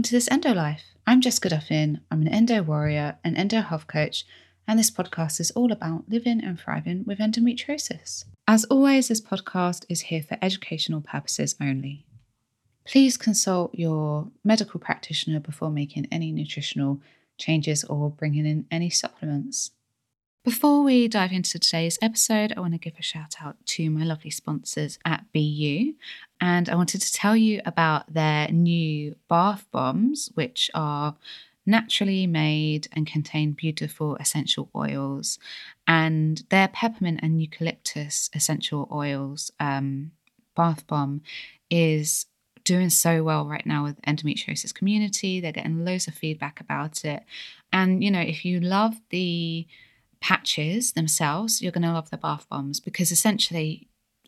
Welcome to this Endo Life. I'm Jessica Duffin. I'm an endo warrior, an endo health coach, and this podcast is all about living and thriving with endometriosis. As always, this podcast is here for educational purposes only. Please consult your medical practitioner before making any nutritional changes or bringing in any supplements. Before we dive into today's episode, I want to give a shout out to my lovely sponsors at BeYou. And I wanted to tell you about their new bath bombs, which are naturally made and contain beautiful essential oils. And their peppermint and eucalyptus essential oils um, bath bomb is doing so well right now with endometriosis community. They're getting loads of feedback about it. And, you know, if you love the patches themselves, you're going to love the bath bombs because essentially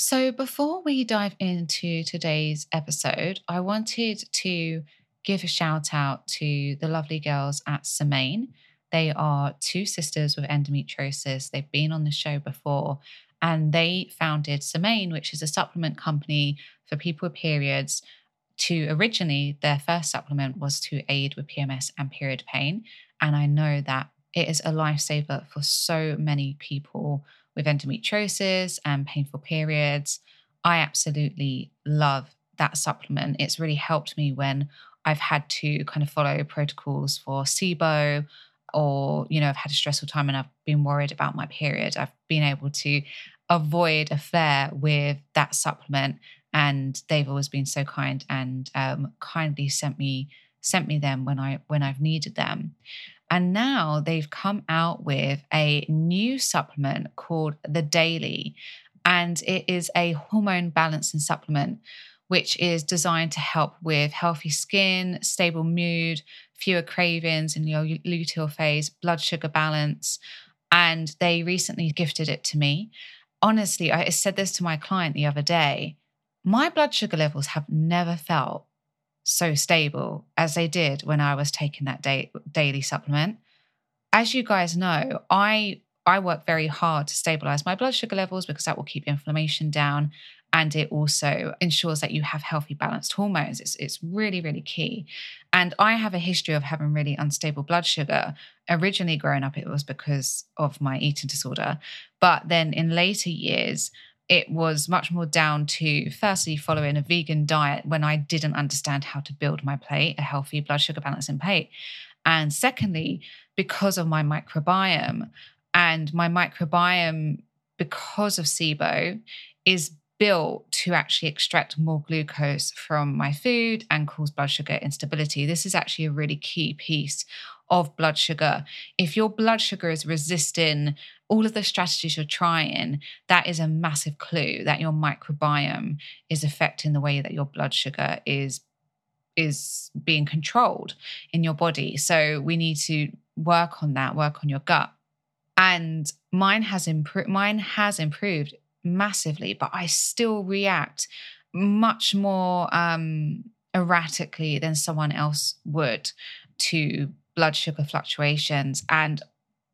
So, before we dive into today's episode, I wanted to give a shout out to the lovely girls at Semaine. They are two sisters with endometriosis. They've been on the show before and they founded Semaine, which is a supplement company for people with periods to originally their first supplement was to aid with PMS and period pain. And I know that it is a lifesaver for so many people with endometriosis and painful periods. I absolutely love that supplement. It's really helped me when I've had to kind of follow protocols for SIBO or, you know, I've had a stressful time and I've been worried about my period. I've been able to avoid a flare with that supplement and they've always been so kind and um, kindly sent me sent me them when I when I've needed them. And now they've come out with a new supplement called the Daily, and it is a hormone balancing supplement which is designed to help with healthy skin, stable mood, fewer cravings in your luteal phase, blood sugar balance. And they recently gifted it to me. Honestly, I said this to my client the other day my blood sugar levels have never felt so stable as they did when I was taking that daily supplement. As you guys know, I I work very hard to stabilize my blood sugar levels because that will keep inflammation down and it also ensures that you have healthy balanced hormones. It's, it's really really key. And i have a history of having really unstable blood sugar. Originally growing up it was because of my eating disorder. But then in later years it was much more down to firstly following a vegan diet when I didn't understand how to build my plate, a healthy blood sugar balancing plate. And secondly, because of my microbiome and my microbiome, because of SIBO, is built to actually extract more glucose from my food and cause blood sugar instability. This is actually a really key piece of blood sugar. If your blood sugar is resisting all of the strategies you're trying, that is a massive clue that your microbiome is affecting the way that your blood sugar is is being controlled in your body. So we need to work on that, work on your gut. And mine has improved mine has improved massively, but I still react much more um erratically than someone else would to blood sugar fluctuations. And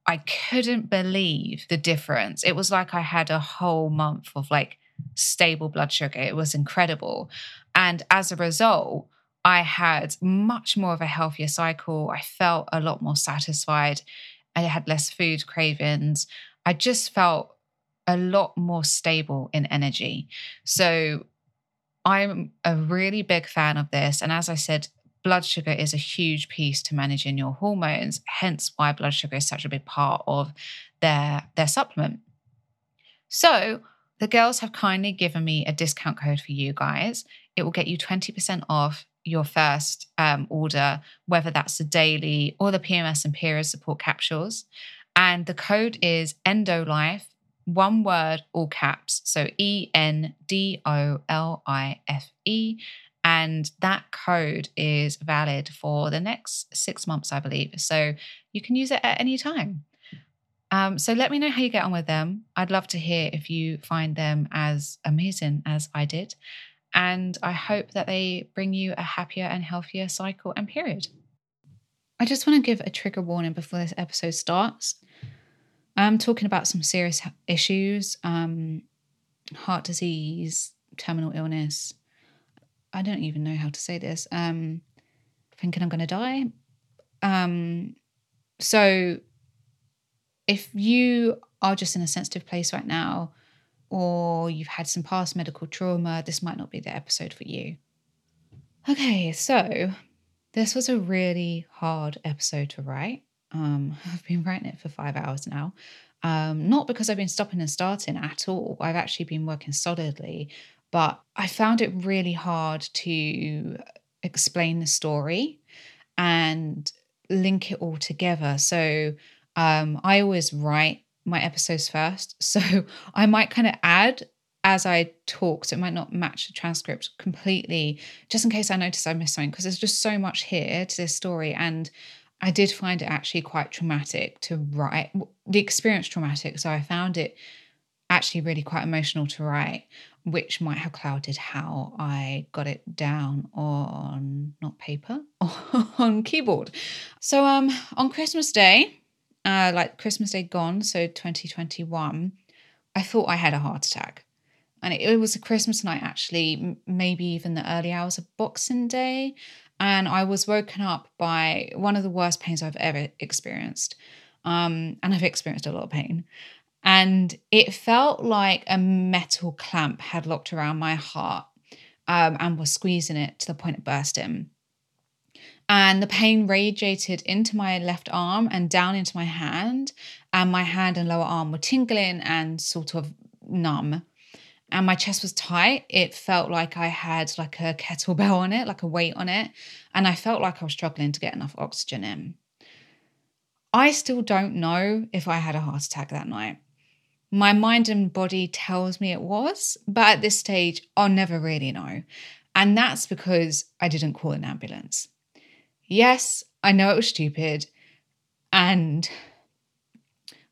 I couldn't believe the difference. It was like I had a whole month of like stable blood sugar. It was incredible. And as a result, I had much more of a healthier cycle. I felt a lot more satisfied. I had less food cravings. I just felt a lot more stable in energy. So I'm a really big fan of this. And as I said, blood sugar is a huge piece to managing your hormones, hence why blood sugar is such a big part of their, their supplement. So, the girls have kindly given me a discount code for you guys. It will get you 20% off your first um, order, whether that's the daily or the PMS and period support capsules. And the code is ENDOLIFE, one word, all caps. So E N D O L I F E. And that code is valid for the next six months, I believe. So you can use it at any time. Um, so let me know how you get on with them. I'd love to hear if you find them as amazing as I did. And I hope that they bring you a happier and healthier cycle and period. I just want to give a trigger warning before this episode starts. I'm talking about some serious issues um, heart disease, terminal illness, I don't even know how to say this. Um, thinking I'm going to die. Um, so if you are just in a sensitive place right now, or you've had some past medical trauma, this might not be the episode for you. Okay, so this was a really hard episode to write. Um, I've been writing it for five hours now. Um, not because I've been stopping and starting at all. I've actually been working solidly but I found it really hard to explain the story and link it all together. So um, I always write my episodes first. So I might kind of add as I talk, so it might not match the transcript completely, just in case I notice I missed something, because there's just so much here to this story. And I did find it actually quite traumatic to write, the experience traumatic. So I found it actually really quite emotional to write which might have clouded how I got it down on not paper on keyboard. So um on Christmas Day, uh like Christmas Day gone, so 2021, I thought I had a heart attack. And it, it was a Christmas night actually, maybe even the early hours of Boxing Day, and I was woken up by one of the worst pains I've ever experienced. Um, and I've experienced a lot of pain. And it felt like a metal clamp had locked around my heart um, and was squeezing it to the point of bursting. And the pain radiated into my left arm and down into my hand. And my hand and lower arm were tingling and sort of numb. And my chest was tight. It felt like I had like a kettlebell on it, like a weight on it. And I felt like I was struggling to get enough oxygen in. I still don't know if I had a heart attack that night. My mind and body tells me it was, but at this stage, I'll never really know. And that's because I didn't call an ambulance. Yes, I know it was stupid. And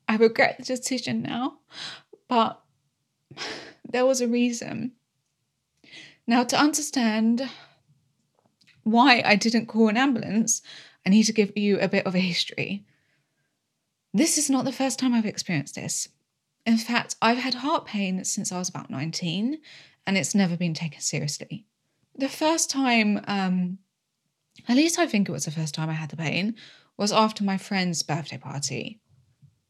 I regret the decision now, but there was a reason. Now, to understand why I didn't call an ambulance, I need to give you a bit of a history. This is not the first time I've experienced this. In fact, I've had heart pain since I was about 19 and it's never been taken seriously. The first time, um, at least I think it was the first time I had the pain, was after my friend's birthday party.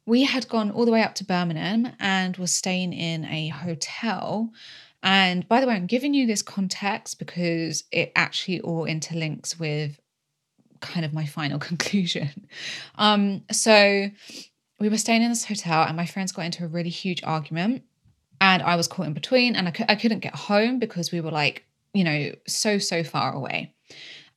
We had gone all the way up to Birmingham and was staying in a hotel. And by the way, I'm giving you this context because it actually all interlinks with kind of my final conclusion. Um, so we were staying in this hotel and my friends got into a really huge argument and I was caught in between and I, I couldn't get home because we were like, you know, so, so far away.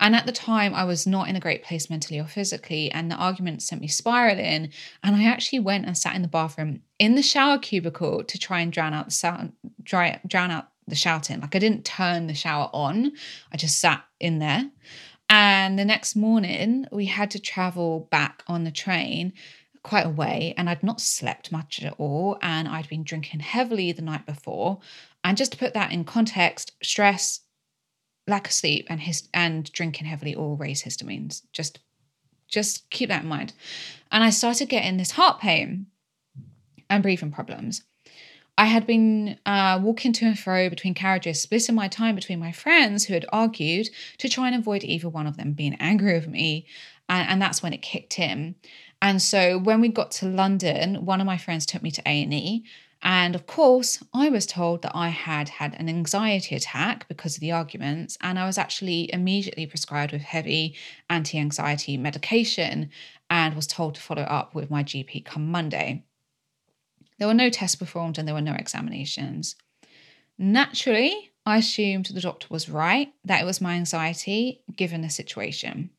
And at the time, I was not in a great place mentally or physically, and the argument sent me spiraling. And I actually went and sat in the bathroom in the shower cubicle to try and drown out the sound, dry, drown out the shouting. Like I didn't turn the shower on, I just sat in there. And the next morning, we had to travel back on the train quite a way and I'd not slept much at all and I'd been drinking heavily the night before. And just to put that in context, stress, lack of sleep and his and drinking heavily all raise histamines. Just just keep that in mind. And I started getting this heart pain and breathing problems. I had been uh, walking to and fro between carriages, splitting my time between my friends who had argued to try and avoid either one of them being angry with me. And, and that's when it kicked in. And so when we got to London, one of my friends took me to A&E And of course, I was told that I had had an anxiety attack because of the arguments, and I was actually immediately prescribed with heavy anti anxiety medication and was told to follow up with my GP come Monday. There were no tests performed and there were no examinations. Naturally, I assumed the doctor was right, that it was my anxiety given the situation.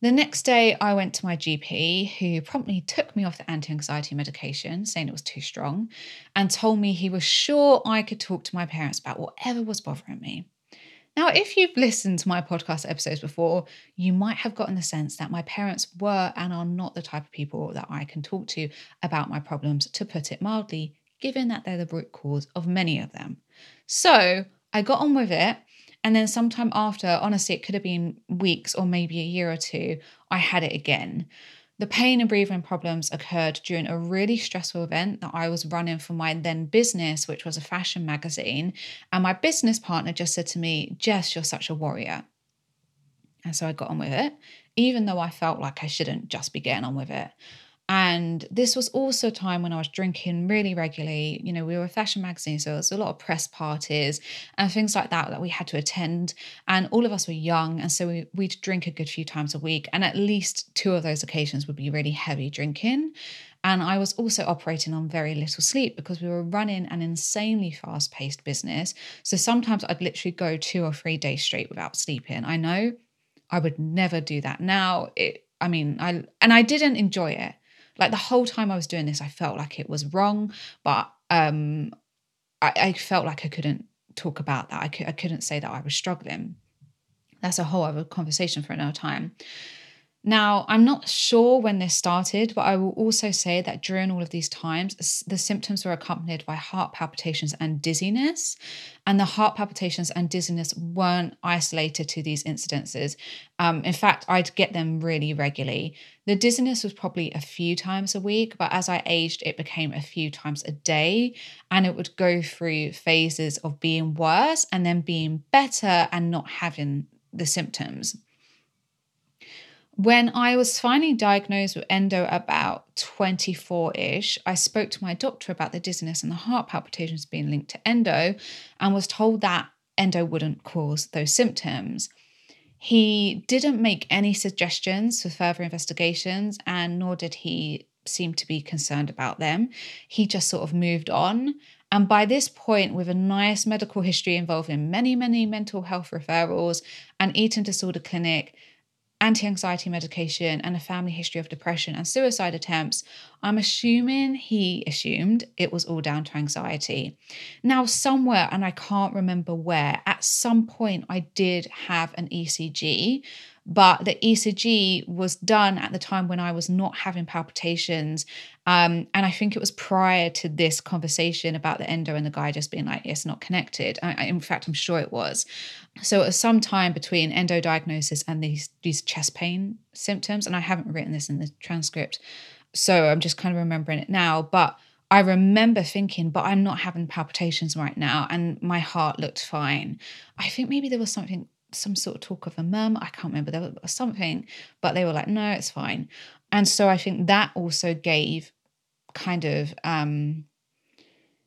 The next day, I went to my GP, who promptly took me off the anti anxiety medication, saying it was too strong, and told me he was sure I could talk to my parents about whatever was bothering me. Now, if you've listened to my podcast episodes before, you might have gotten the sense that my parents were and are not the type of people that I can talk to about my problems, to put it mildly, given that they're the root cause of many of them. So I got on with it and then sometime after, honestly, it could have been weeks or maybe a year or two, I had it again. The pain and breathing problems occurred during a really stressful event that I was running for my then business, which was a fashion magazine. And my business partner just said to me, Jess, you're such a warrior. And so I got on with it, even though I felt like I shouldn't just be getting on with it. And this was also a time when I was drinking really regularly. You know, we were a fashion magazine, so there was a lot of press parties and things like that that we had to attend. And all of us were young. And so we, we'd drink a good few times a week. And at least two of those occasions would be really heavy drinking. And I was also operating on very little sleep because we were running an insanely fast paced business. So sometimes I'd literally go two or three days straight without sleeping. I know I would never do that now. It, I mean, I and I didn't enjoy it. Like the whole time I was doing this, I felt like it was wrong, but um, I, I felt like I couldn't talk about that. I, I couldn't say that I was struggling. That's a whole other conversation for another time. Now, I'm not sure when this started, but I will also say that during all of these times, the symptoms were accompanied by heart palpitations and dizziness. And the heart palpitations and dizziness weren't isolated to these incidences. Um, in fact, I'd get them really regularly. The dizziness was probably a few times a week, but as I aged, it became a few times a day. And it would go through phases of being worse and then being better and not having the symptoms. When I was finally diagnosed with endo about 24 ish, I spoke to my doctor about the dizziness and the heart palpitations being linked to endo and was told that endo wouldn't cause those symptoms. He didn't make any suggestions for further investigations, and nor did he seem to be concerned about them. He just sort of moved on. And by this point, with a nice medical history involving many, many mental health referrals, an eating disorder clinic, anti anxiety medication, and a family history of depression and suicide attempts, I'm assuming he assumed it was all down to anxiety. Now, somewhere, and I can't remember where, at some point I did have an ECG, but the ECG was done at the time when I was not having palpitations. Um, and I think it was prior to this conversation about the endo and the guy just being like, it's not connected. I, in fact, I'm sure it was. So it was some time between endo diagnosis and these, these chest pain symptoms. And I haven't written this in the transcript. So I'm just kind of remembering it now. But I remember thinking, but I'm not having palpitations right now, and my heart looked fine. I think maybe there was something some sort of talk of a mum. I can't remember. There was something, but they were like, no, it's fine. And so I think that also gave kind of, um,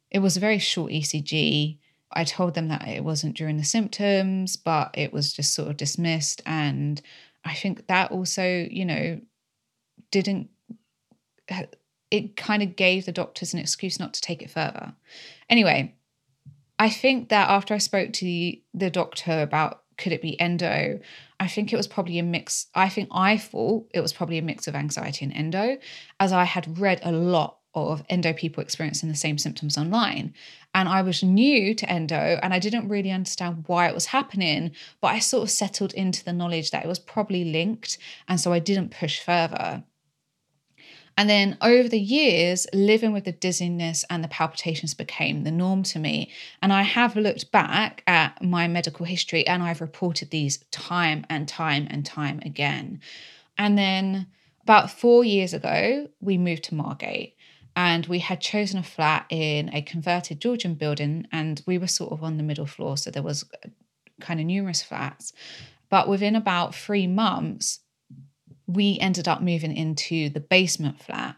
it was a very short ECG. I told them that it wasn't during the symptoms, but it was just sort of dismissed. And I think that also, you know, didn't, it kind of gave the doctors an excuse not to take it further. Anyway, I think that after I spoke to the, the doctor about could it be endo? I think it was probably a mix. I think I thought it was probably a mix of anxiety and endo, as I had read a lot of endo people experiencing the same symptoms online. And I was new to endo and I didn't really understand why it was happening, but I sort of settled into the knowledge that it was probably linked. And so I didn't push further. And then over the years, living with the dizziness and the palpitations became the norm to me. And I have looked back at my medical history and I've reported these time and time and time again. And then about four years ago, we moved to Margate and we had chosen a flat in a converted Georgian building and we were sort of on the middle floor. So there was uh, kind of numerous flats. But within about three months, we ended up moving into the basement flat.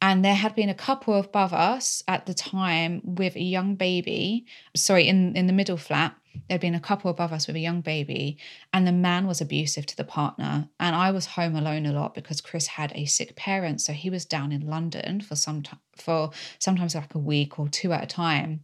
And there had been a couple above us at the time with a young baby, sorry, in, in the middle flat there'd been a couple above us with a young baby, and the man was abusive to the partner. And I was home alone a lot because Chris had a sick parent, so he was down in London for some time, for sometimes like a week or two at a time.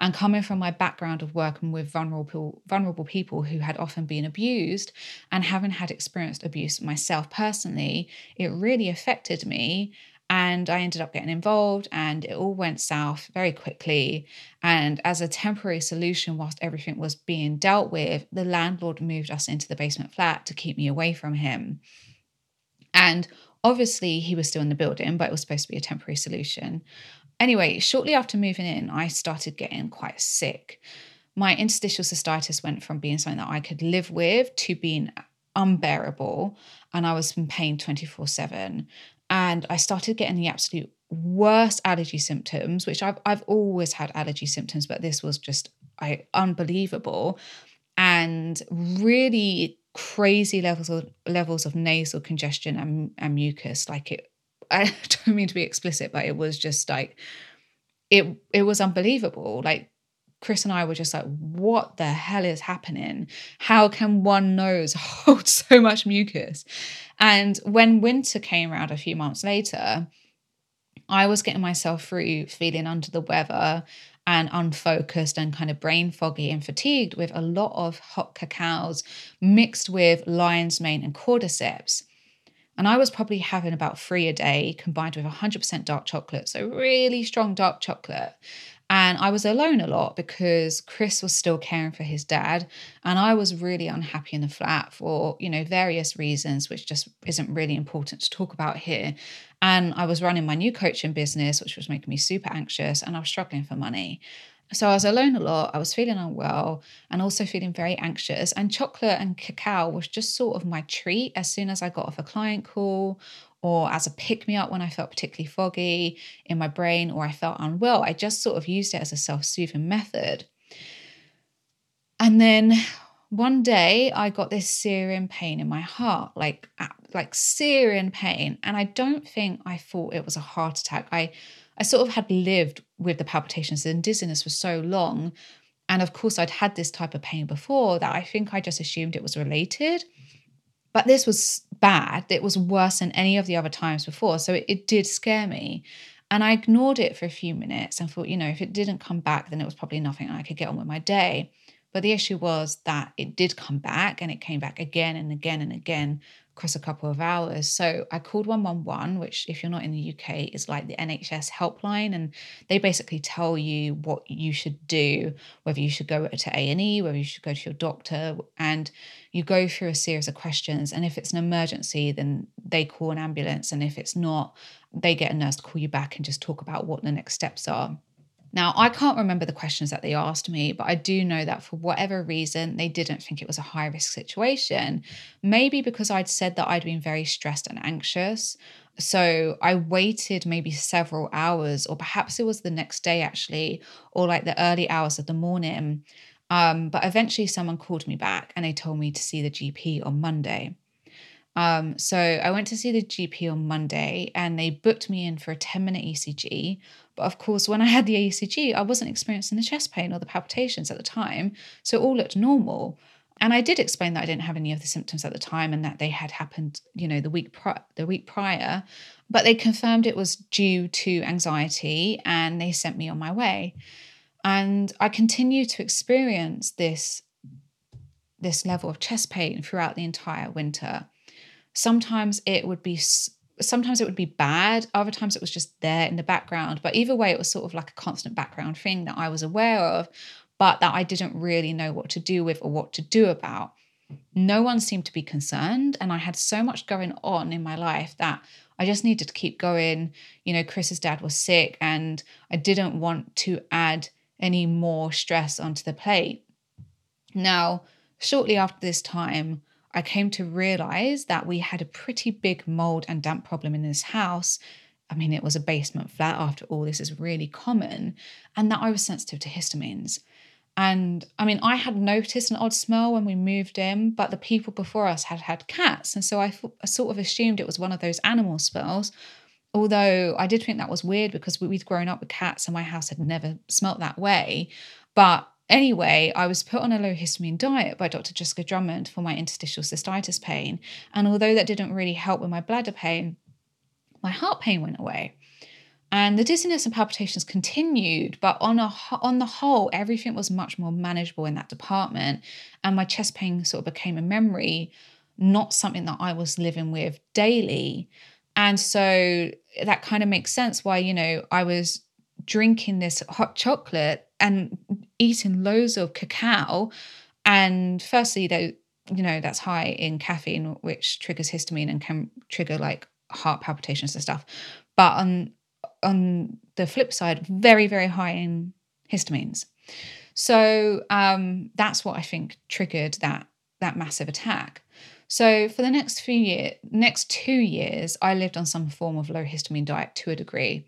And coming from my background of working with vulnerable vulnerable people who had often been abused, and having had experienced abuse myself personally, it really affected me and I ended up getting involved, and it all went south very quickly. And as a temporary solution, whilst everything was being dealt with, the landlord moved us into the basement flat to keep me away from him. And obviously, he was still in the building, but it was supposed to be a temporary solution. Anyway, shortly after moving in, I started getting quite sick. My interstitial cystitis went from being something that I could live with to being unbearable and I was in pain 24 7 and I started getting the absolute worst allergy symptoms, which I've I've always had allergy symptoms, but this was just I unbelievable, and really crazy levels of levels of nasal congestion and, and mucus. Like it, I don't mean to be explicit, but it was just like it it was unbelievable. Like Chris and I were just like, what the hell is happening? How can one nose hold so much mucus? And when winter came around a few months later, I was getting myself through feeling under the weather and unfocused and kind of brain foggy and fatigued with a lot of hot cacaos mixed with lion's mane and cordyceps. And I was probably having about three a day combined with 100% dark chocolate. So, really strong dark chocolate. And I was alone a lot because Chris was still caring for his dad. And I was really unhappy in the flat for, you know, various reasons, which just isn't really important to talk about here. And I was running my new coaching business, which was making me super anxious, and I was struggling for money. So I was alone a lot. I was feeling unwell and also feeling very anxious. And chocolate and cacao was just sort of my treat as soon as I got off a client call or as a pick me up when I felt particularly foggy in my brain or I felt unwell. I just sort of used it as a self soothing method. And then one day I got this searing pain in my heart, like like searing pain, and I don't think I thought it was a heart attack. I I sort of had lived with the palpitations and dizziness for so long, and of course I'd had this type of pain before that I think I just assumed it was related. But this was bad. It was worse than any of the other times before. So it, it did scare me. And I ignored it for a few minutes and thought, you know, if it didn't come back, then it was probably nothing I could get on with my day. But the issue was that it did come back and it came back again and again and again across a couple of hours. So I called 111, which, if you're not in the UK, is like the NHS helpline, and they basically tell you what you should do, whether you should go to A and E, whether you should go to your doctor, and you go through a series of questions. And if it's an emergency, then they call an ambulance, and if it's not, they get a nurse to call you back and just talk about what the next steps are. Now, I can't remember the questions that they asked me, but I do know that for whatever reason, they didn't think it was a high risk situation. Maybe because I'd said that I'd been very stressed and anxious. So I waited maybe several hours, or perhaps it was the next day actually, or like the early hours of the morning. Um, but eventually, someone called me back and they told me to see the GP on Monday. Um, so I went to see the GP on Monday and they booked me in for a 10 minute ECG. But of course, when I had the ECG, I wasn't experiencing the chest pain or the palpitations at the time. So it all looked normal. And I did explain that I didn't have any of the symptoms at the time and that they had happened, you know, the week pri- the week prior. But they confirmed it was due to anxiety and they sent me on my way. And I continued to experience this this level of chest pain throughout the entire winter sometimes it would be sometimes it would be bad other times it was just there in the background but either way it was sort of like a constant background thing that i was aware of but that i didn't really know what to do with or what to do about. No one seemed to be concerned and i had so much going on in my life that i just needed to keep going. You know chris's dad was sick and i didn't want to add any more stress onto the plate. Now shortly after this time I came to realize that we had a pretty big mold and damp problem in this house. I mean, it was a basement flat after all, this is really common, and that I was sensitive to histamines. And I mean, I had noticed an odd smell when we moved in, but the people before us had had cats. And so I, sort of assumed it was one of those animal smells. although I did think that was weird because we'd grown up with cats and my house had never smelt that way. But anyway, I was put on a low histamine diet by Dr. Jessica Drummond for my interstitial cystitis pain. And although that didn't really help with my bladder pain, my heart pain went away. And the dizziness and palpitations continued, but on a on the whole, everything was much more manageable in that department. And my chest pain sort of became a memory, not something that I was living with daily. And so that kind of makes sense why, you know, I was drinking this hot chocolate and eating loads of cacao. And firstly, though, you know, that's high in caffeine, which triggers histamine and can trigger like heart palpitations and stuff. But on on the flip side, very, very high in histamines. So um, that's what I think triggered that that massive attack. So for the next few years, next two years, I lived on some form of low histamine diet to a degree.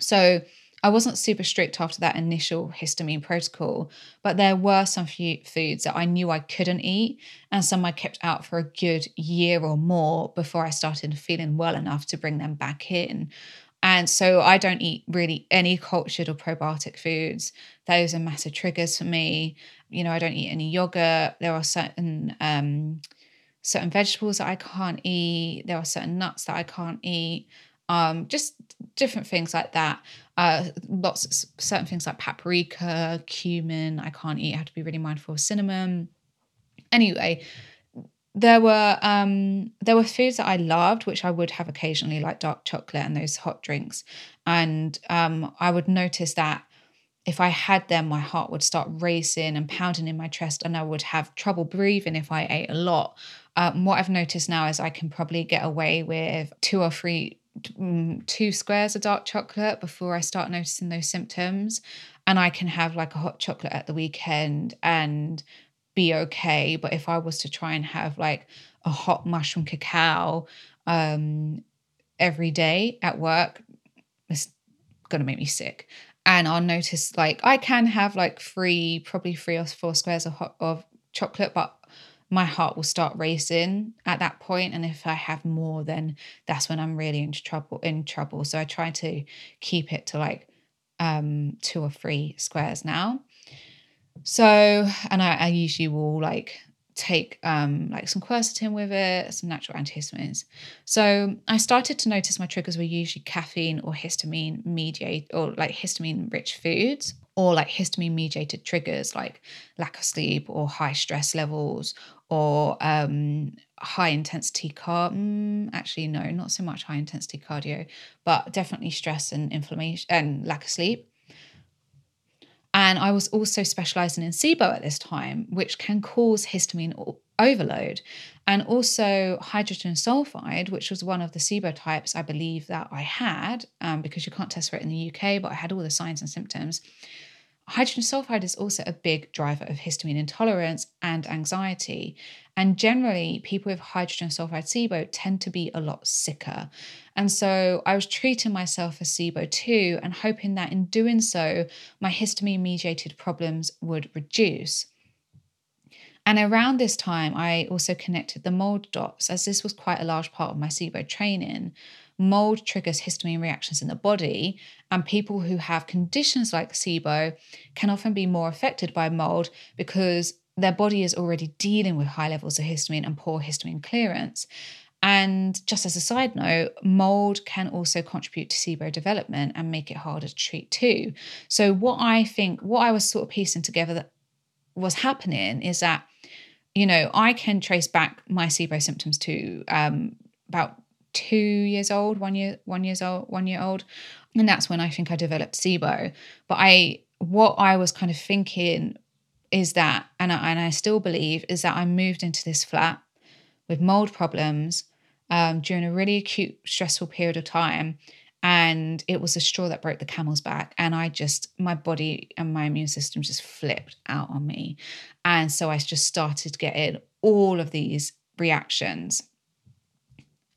So I wasn't super strict after that initial histamine protocol, but there were some foods that I knew I couldn't eat, and some I kept out for a good year or more before I started feeling well enough to bring them back in. And so I don't eat really any cultured or probiotic foods. Those are massive triggers for me. You know, I don't eat any yogurt. There are certain um, certain vegetables that I can't eat. There are certain nuts that I can't eat. Um, just different things like that. Uh, lots of certain things like paprika, cumin. I can't eat. I have to be really mindful of cinnamon. Anyway, there were um, there were foods that I loved, which I would have occasionally, like dark chocolate and those hot drinks. And um, I would notice that if I had them, my heart would start racing and pounding in my chest, and I would have trouble breathing if I ate a lot. Um, what I've noticed now is I can probably get away with two or three, two squares of dark chocolate before I start noticing those symptoms. And I can have like a hot chocolate at the weekend and be okay. But if I was to try and have like a hot mushroom cacao um, every day at work, it's going to make me sick and I'll notice like I can have like three, probably three or four squares of hot, of chocolate, but my heart will start racing at that point and if i have more then that's when i'm really in trouble in trouble. So i try to keep it to like um two or three squares now. So and i, I usually will like take um, like some quercetin with it, some natural antihistamines. So I started to notice my triggers were usually caffeine or histamine mediate or like histamine rich foods or like histamine mediated triggers like lack of sleep or high stress levels or um, high intensity car mm, actually no not so much high intensity cardio but definitely stress and inflammation and lack of sleep and I was also specializing in SIBO at this time, which can cause histamine overload. And also hydrogen sulfide, which was one of the SIBO types I believe that I had, um, because you can't test for it in the UK, but I had all the signs and symptoms. Hydrogen sulfide is also a big driver of histamine intolerance and anxiety. And generally, people with hydrogen sulfide SIBO tend to be a lot sicker. And so I was treating myself as SIBO too, and hoping that in doing so, my histamine mediated problems would reduce. And around this time, I also connected the mold dots, as this was quite a large part of my SIBO training mold triggers histamine reactions in the body, and people who have conditions like SIBO can often be more affected by mold because their body is already dealing with high levels of histamine and poor histamine clearance. And just as a side note, mold can also contribute to SIBO development and make it harder to treat too. So, what I think, what I was sort of piecing together that was happening is that, you know, I can trace back my SIBO symptoms to um, about two years old, one year, one years old, one year old, and that's when I think I developed SIBO. But I, what I was kind of thinking is that, and I, and I still believe, is that I moved into this flat with mold problems um, during a really acute, stressful period of time. And it was a straw that broke the camel's back. And I just, my body and my immune system just flipped out on me. And so I just started getting all of these reactions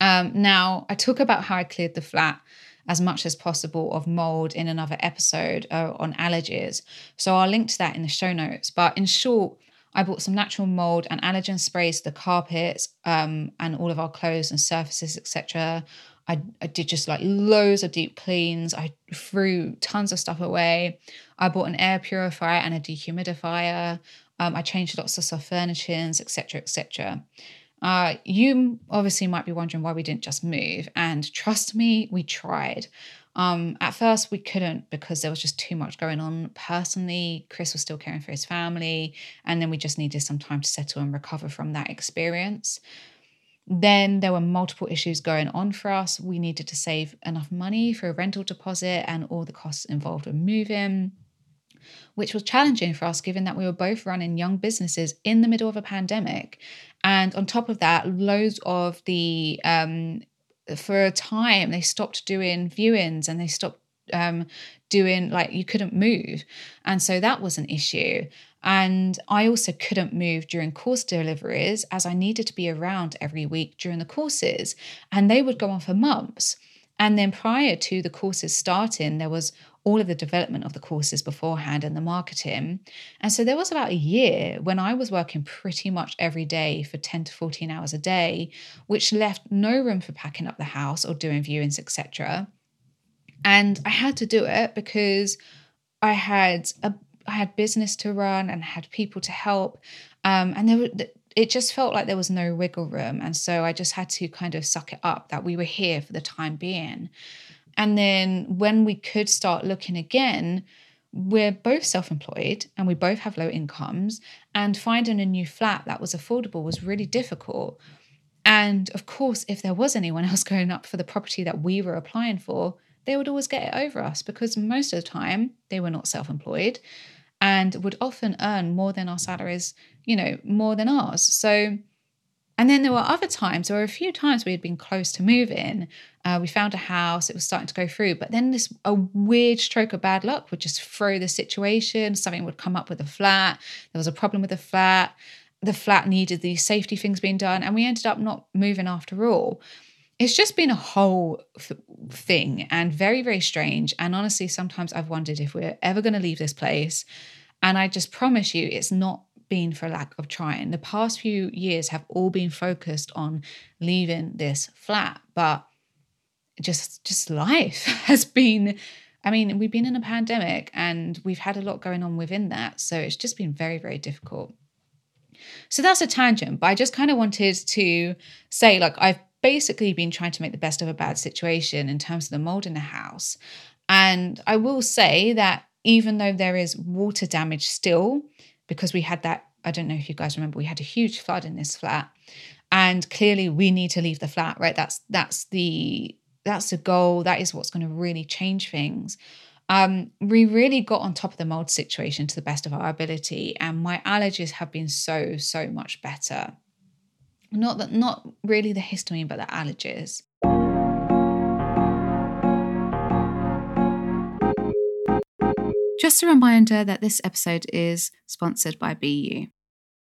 um, now, I talk about how I cleared the flat as much as possible of mold in another episode uh, on allergies. So I'll link to that in the show notes. But in short, I bought some natural mold and allergen sprays to the carpets um, and all of our clothes and surfaces, etc. I, I did just like loads of deep cleans. I threw tons of stuff away. I bought an air purifier and a dehumidifier. Um, I changed lots of soft furnishings, etc., etc. Uh, you obviously might be wondering why we didn't just move, and trust me, we tried. Um, at first, we couldn't because there was just too much going on personally. Chris was still caring for his family, and then we just needed some time to settle and recover from that experience. Then there were multiple issues going on for us. We needed to save enough money for a rental deposit and all the costs involved with moving, which was challenging for us given that we were both running young businesses in the middle of a pandemic. And on top of that, loads of the um, for a time they stopped doing viewings and they stopped um, doing like you couldn't move. And so that was an issue. And i also couldn't move during course deliveries as i needed to be around every week during the courses. And they would go on for months. And then prior to the courses starting there was all of the development of the courses beforehand and the marketing. And so there was about a year when I was working pretty much every day for 10 to 14 hours a day, which left no room for packing up the house or doing viewings, etc. And I had to do it because I had a I had business to run and had people to help. Um, and there were it just felt like there was no wiggle room. And so I just had to kind of suck it up that we were here for the time being. And then when we could start looking again, we're both self employed and we both have low incomes, and finding a new flat that was affordable was really difficult. And of course, if there was anyone else going up for the property that we were applying for, they would always get it over us because most of the time they were not self employed and would often earn more than our salaries, you know, more than ours. So and then there were other times, there were a few times we had been close to moving. Uh, we found a house, it was starting to go through, but then this a weird stroke of bad luck would just throw the situation. Something would come up with the flat. There was a problem with the flat. The flat needed these safety things being done, and we ended up not moving after all. It's just been a whole th- thing and very, very strange. And honestly, sometimes I've wondered if we're ever going to leave this place. And I just promise you, it's not been for lack of trying. The past few years have all been focused on leaving this flat, but just just life has been I mean, we've been in a pandemic and we've had a lot going on within that, so it's just been very very difficult. So that's a tangent, but I just kind of wanted to say like I've basically been trying to make the best of a bad situation in terms of the mold in the house. And I will say that even though there is water damage still, because we had that. I don't know if you guys remember, we had a huge flood in this flat, and clearly we need to leave the flat. Right, that's that's the that's the goal. That is what's going to really change things. Um, we really got on top of the mold situation to the best of our ability, and my allergies have been so so much better. Not that, not really the histamine, but the allergies. Just a reminder that this episode is sponsored by BeYou.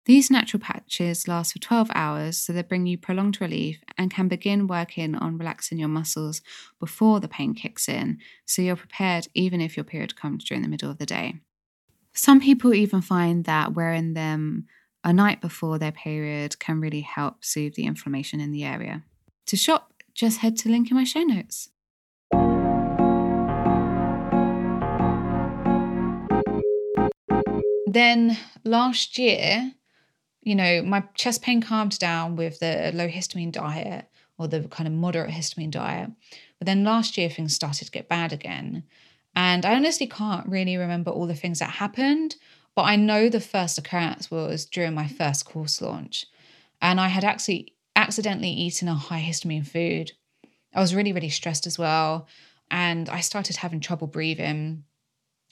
These natural patches last for 12 hours, so they bring you prolonged relief and can begin working on relaxing your muscles before the pain kicks in, so you're prepared even if your period comes during the middle of the day. Some people even find that wearing them a night before their period can really help soothe the inflammation in the area. To shop, just head to the link in my show notes. Then last year, you know, my chest pain calmed down with the low histamine diet or the kind of moderate histamine diet. But then last year, things started to get bad again. And I honestly can't really remember all the things that happened, but I know the first occurrence was during my first course launch. And I had actually accidentally eaten a high histamine food. I was really, really stressed as well. And I started having trouble breathing.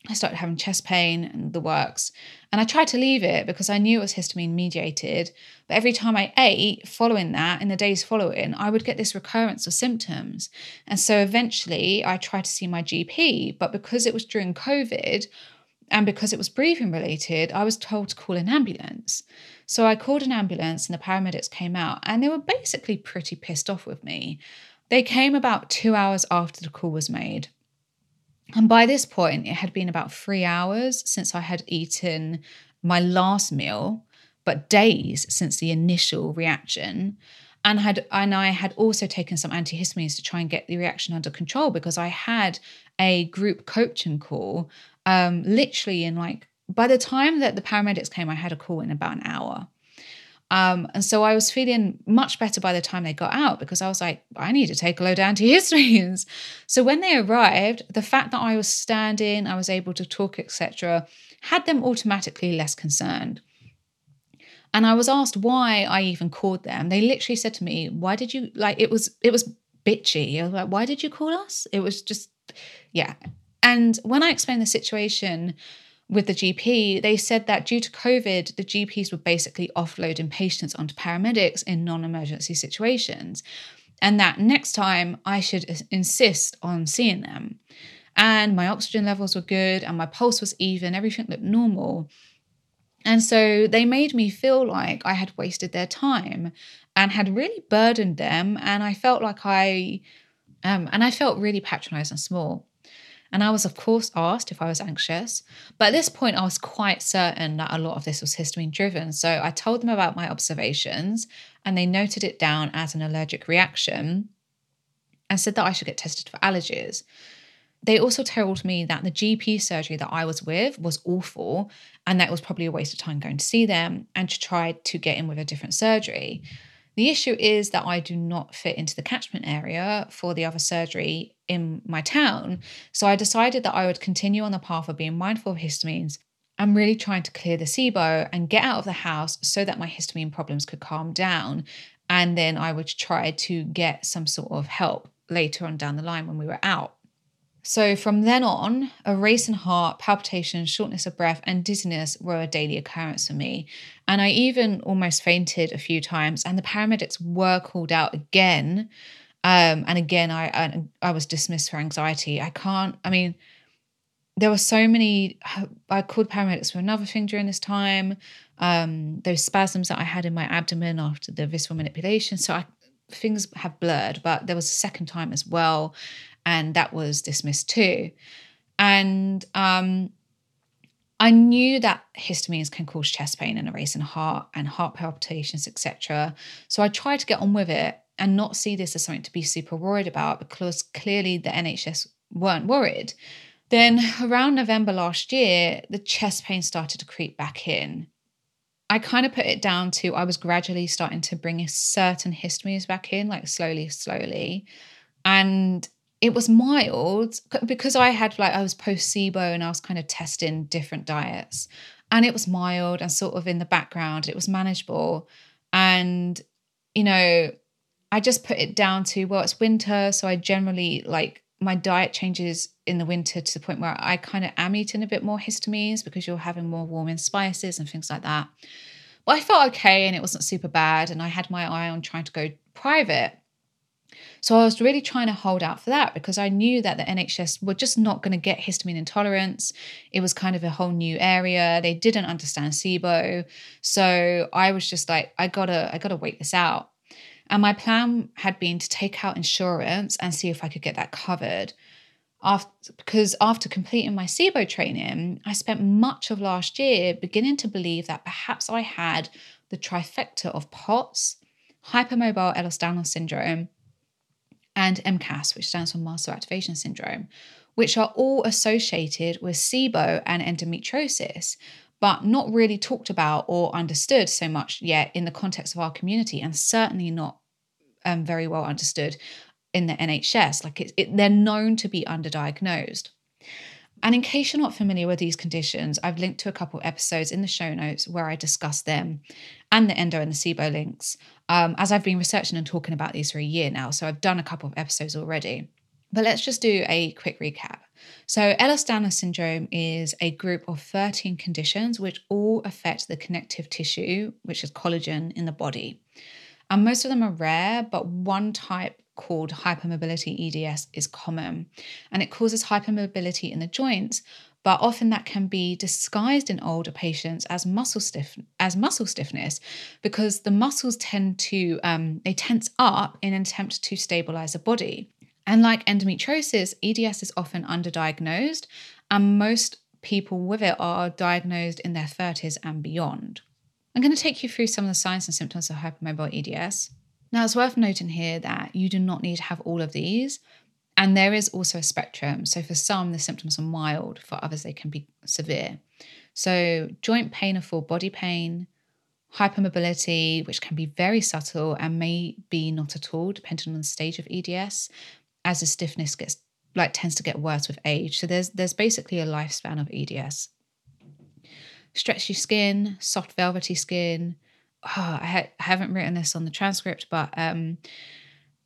I started having chest pain and the works. And I tried to leave it because I knew it was histamine mediated. But every time I ate following that, in the days following, I would get this recurrence of symptoms. And so eventually I tried to see my GP. But because it was during COVID and because it was breathing related, I was told to call an ambulance. So I called an ambulance and the paramedics came out and they were basically pretty pissed off with me. They came about two hours after the call was made. And by this point, it had been about three hours since I had eaten my last meal, but days since the initial reaction. and had and I had also taken some antihistamines to try and get the reaction under control because I had a group coaching call um, literally in like by the time that the paramedics came, I had a call in about an hour. Um, and so I was feeling much better by the time they got out because I was like, I need to take a load of antihistamines. So when they arrived, the fact that I was standing, I was able to talk, etc., had them automatically less concerned. And I was asked why I even called them. They literally said to me, "Why did you like?" It was it was bitchy. I was like, "Why did you call us?" It was just, yeah. And when I explained the situation with the GP, they said that due to COVID, the GPs were basically offloading patients onto paramedics in non emergency situations. And that next time I should insist on seeing them. And my oxygen levels were good and my pulse was even, everything looked normal. And so they made me feel like I had wasted their time and had really burdened them. And I felt like I, um, and I felt really patronized and small. And I was, of course, asked if I was anxious. But at this point, I was quite certain that a lot of this was histamine driven. So I told them about my observations and they noted it down as an allergic reaction and said that I should get tested for allergies. They also told me that the GP surgery that I was with was awful and that was probably a waste of time going to see them and to try to get in with a different surgery. The issue is that I do not fit into the catchment area for the other surgery in my town. So I decided that I would continue on the path of being mindful of histamines and really trying to clear the SIBO and get out of the house so that my histamine problems could calm down. And then I would try to get some sort of help later on down the line when we were out. So from then on, a racing heart, palpitations, shortness of breath, and dizziness were a daily occurrence for me. And I even almost fainted a few times, and the paramedics were called out again. Um, and again, I, I I was dismissed for anxiety. I can't. I mean, there were so many. I called paramedics for another thing during this time. Um, those spasms that I had in my abdomen after the visceral manipulation. So I, things have blurred, but there was a second time as well and that was dismissed too. And um, I knew that histamines can cause chest pain and a racing heart and heart palpitations, etc. So I tried to get on with it and not see this as something to be super worried about because clearly the NHS weren't worried. Then around November last year, the chest pain started to creep back in. I kind of put it down to I was gradually starting to bring certain histamines back in, like slowly, slowly. And it was mild because I had like I was placebo and I was kind of testing different diets. And it was mild and sort of in the background. It was manageable. And, you know, I just put it down to, well, it's winter. So I generally like my diet changes in the winter to the point where I kind of am eating a bit more histamines because you're having more warming spices and things like that. But I felt okay and it wasn't super bad. And I had my eye on trying to go private. So I was really trying to hold out for that because I knew that the NHS were just not going to get histamine intolerance. It was kind of a whole new area. They didn't understand SIBO. So I was just like, I gotta, I gotta wait this out. And my plan had been to take out insurance and see if I could get that covered. After, because after completing my SIBO training, I spent much of last year beginning to believe that perhaps I had the trifecta of POTS, hypermobile Ehlers-Danlos syndrome, and MCAS, which stands for mast cell activation syndrome, which are all associated with SIBO and endometriosis, but not really talked about or understood so much yet in the context of our community, and certainly not um, very well understood in the NHS. Like it, it, they're known to be underdiagnosed. And in case you're not familiar with these conditions, I've linked to a couple of episodes in the show notes where I discuss them and the endo and the SIBO links, um, as I've been researching and talking about these for a year now. So I've done a couple of episodes already. But let's just do a quick recap. So, Ehlers-Danlos syndrome is a group of 13 conditions which all affect the connective tissue, which is collagen in the body. And most of them are rare, but one type called hypermobility EDS is common. And it causes hypermobility in the joints, but often that can be disguised in older patients as muscle stiff as muscle stiffness because the muscles tend to um, they tense up in an attempt to stabilize the body. And like endometriosis, EDS is often underdiagnosed, and most people with it are diagnosed in their 30s and beyond. I'm going to take you through some of the signs and symptoms of hypermobile EDS. Now, it's worth noting here that you do not need to have all of these. And there is also a spectrum. So, for some, the symptoms are mild, for others, they can be severe. So, joint pain or full body pain, hypermobility, which can be very subtle and may be not at all, depending on the stage of EDS, as the stiffness gets like tends to get worse with age. So there's there's basically a lifespan of EDS. Stretchy skin, soft velvety skin. Oh, I, ha- I haven't written this on the transcript, but um,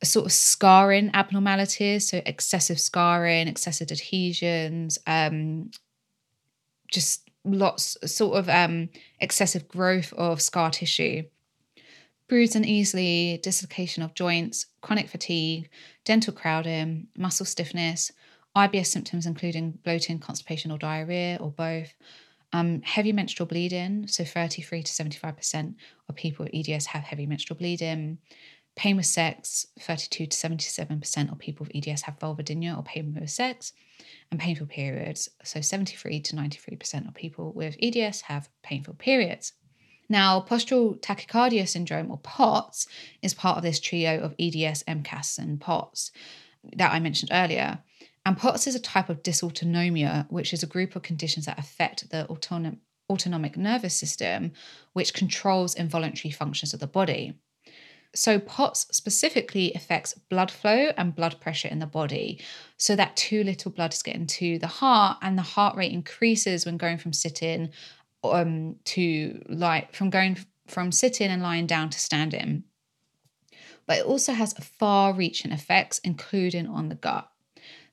a sort of scarring abnormalities, so excessive scarring, excessive adhesions, um, just lots sort of um, excessive growth of scar tissue bruised and easily, dislocation of joints, chronic fatigue, dental crowding, muscle stiffness, IBS symptoms including bloating, constipation, or diarrhea, or both. Um, heavy menstrual bleeding, so 33 to 75% of people with EDS have heavy menstrual bleeding. Pain with sex, 32 to 77% of people with EDS have vulvodynia or pain with sex. And painful periods, so 73 to 93% of people with EDS have painful periods. Now, postural tachycardia syndrome, or POTS, is part of this trio of EDS, MCAS, and POTS that I mentioned earlier. POTS is a type of dysautonomia, which is a group of conditions that affect the autonom- autonomic nervous system, which controls involuntary functions of the body. So, POTS specifically affects blood flow and blood pressure in the body, so that too little blood is getting to the heart, and the heart rate increases when going from sitting um, to like from going from sitting and lying down to standing. But it also has far reaching effects, including on the gut.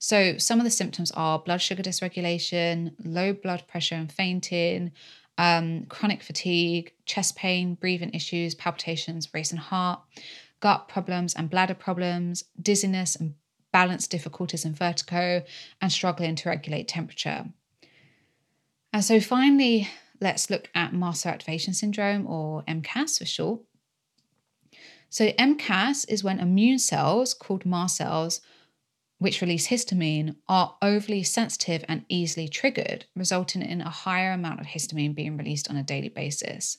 So, some of the symptoms are blood sugar dysregulation, low blood pressure and fainting, um, chronic fatigue, chest pain, breathing issues, palpitations, racing heart, gut problems and bladder problems, dizziness and balance difficulties and vertigo, and struggling to regulate temperature. And so, finally, let's look at mast cell activation syndrome or MCAS for short. So, MCAS is when immune cells called mast cells, which release histamine, are overly sensitive and easily triggered, resulting in a higher amount of histamine being released on a daily basis.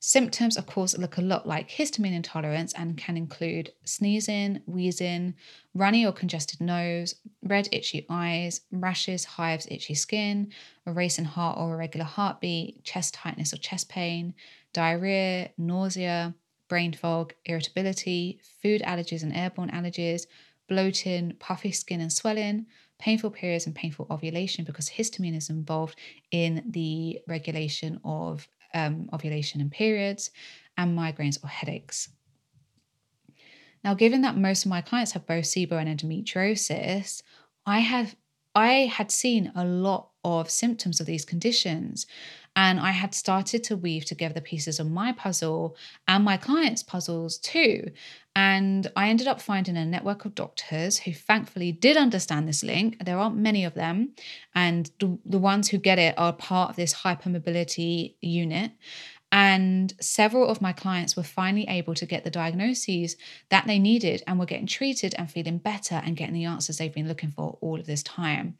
Symptoms, of course, look a lot like histamine intolerance and can include sneezing, wheezing, runny or congested nose, red, itchy eyes, rashes, hives, itchy skin, a racing heart or irregular heartbeat, chest tightness or chest pain, diarrhea, nausea, brain fog, irritability, food allergies and airborne allergies, bloating, puffy skin and swelling, painful periods and painful ovulation because histamine is involved in the regulation of um, ovulation and periods, and migraines or headaches. Now, given that most of my clients have both SIBO and endometriosis, I have I had seen a lot of symptoms of these conditions. And I had started to weave together the pieces of my puzzle and my clients' puzzles too. And I ended up finding a network of doctors who thankfully did understand this link. There aren't many of them. And the, the ones who get it are part of this hypermobility unit. And several of my clients were finally able to get the diagnoses that they needed and were getting treated and feeling better and getting the answers they've been looking for all of this time.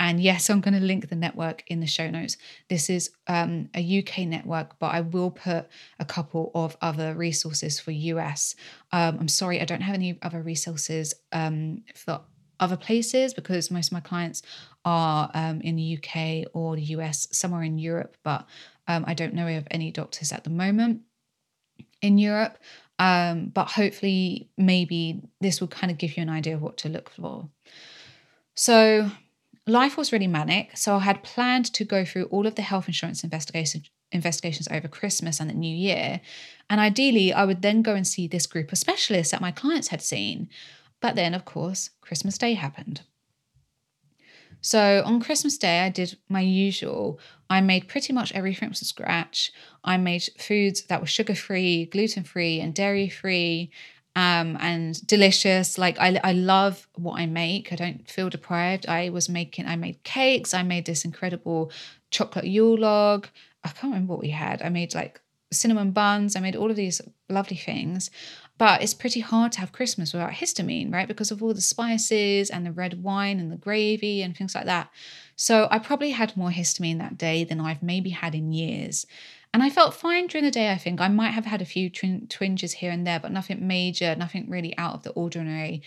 And yes, I'm going to link the network in the show notes. This is um, a UK network, but I will put a couple of other resources for US. Um, I'm sorry, I don't have any other resources um, for other places because most of my clients are um, in the UK or the US, somewhere in Europe, but um, I don't know of any doctors at the moment in Europe. Um, but hopefully, maybe this will kind of give you an idea of what to look for. So, life was really manic. So, I had planned to go through all of the health insurance investigation, investigations over Christmas and the new year. And ideally, I would then go and see this group of specialists that my clients had seen. But then, of course, Christmas Day happened. So on Christmas Day, I did my usual. I made pretty much everything from scratch. I made foods that were sugar free, gluten free, and dairy free. Um, and delicious. Like I, I love what I make. I don't feel deprived. I was making, I made cakes. I made this incredible chocolate Yule log. I can't remember what we had. I made like cinnamon buns. I made all of these lovely things. But it's pretty hard to have Christmas without histamine, right? Because of all the spices and the red wine and the gravy and things like that. So I probably had more histamine that day than I've maybe had in years. And I felt fine during the day, I think. I might have had a few twin- twinges here and there, but nothing major, nothing really out of the ordinary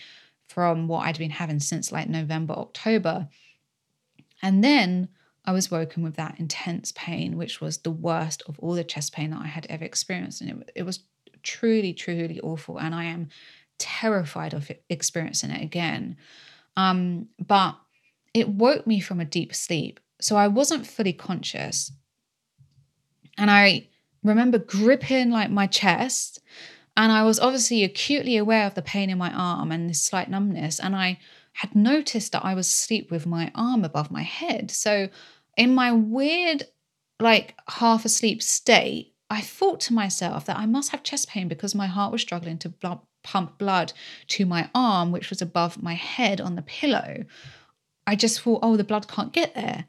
from what I'd been having since like November, October. And then I was woken with that intense pain, which was the worst of all the chest pain that I had ever experienced. And it, it was truly, truly awful. And I am terrified of experiencing it again. Um, but it woke me from a deep sleep. So I wasn't fully conscious. And I remember gripping like my chest. And I was obviously acutely aware of the pain in my arm and this slight numbness. And I had noticed that I was asleep with my arm above my head. So, in my weird, like half asleep state, I thought to myself that I must have chest pain because my heart was struggling to blood, pump blood to my arm, which was above my head on the pillow. I just thought, oh, the blood can't get there.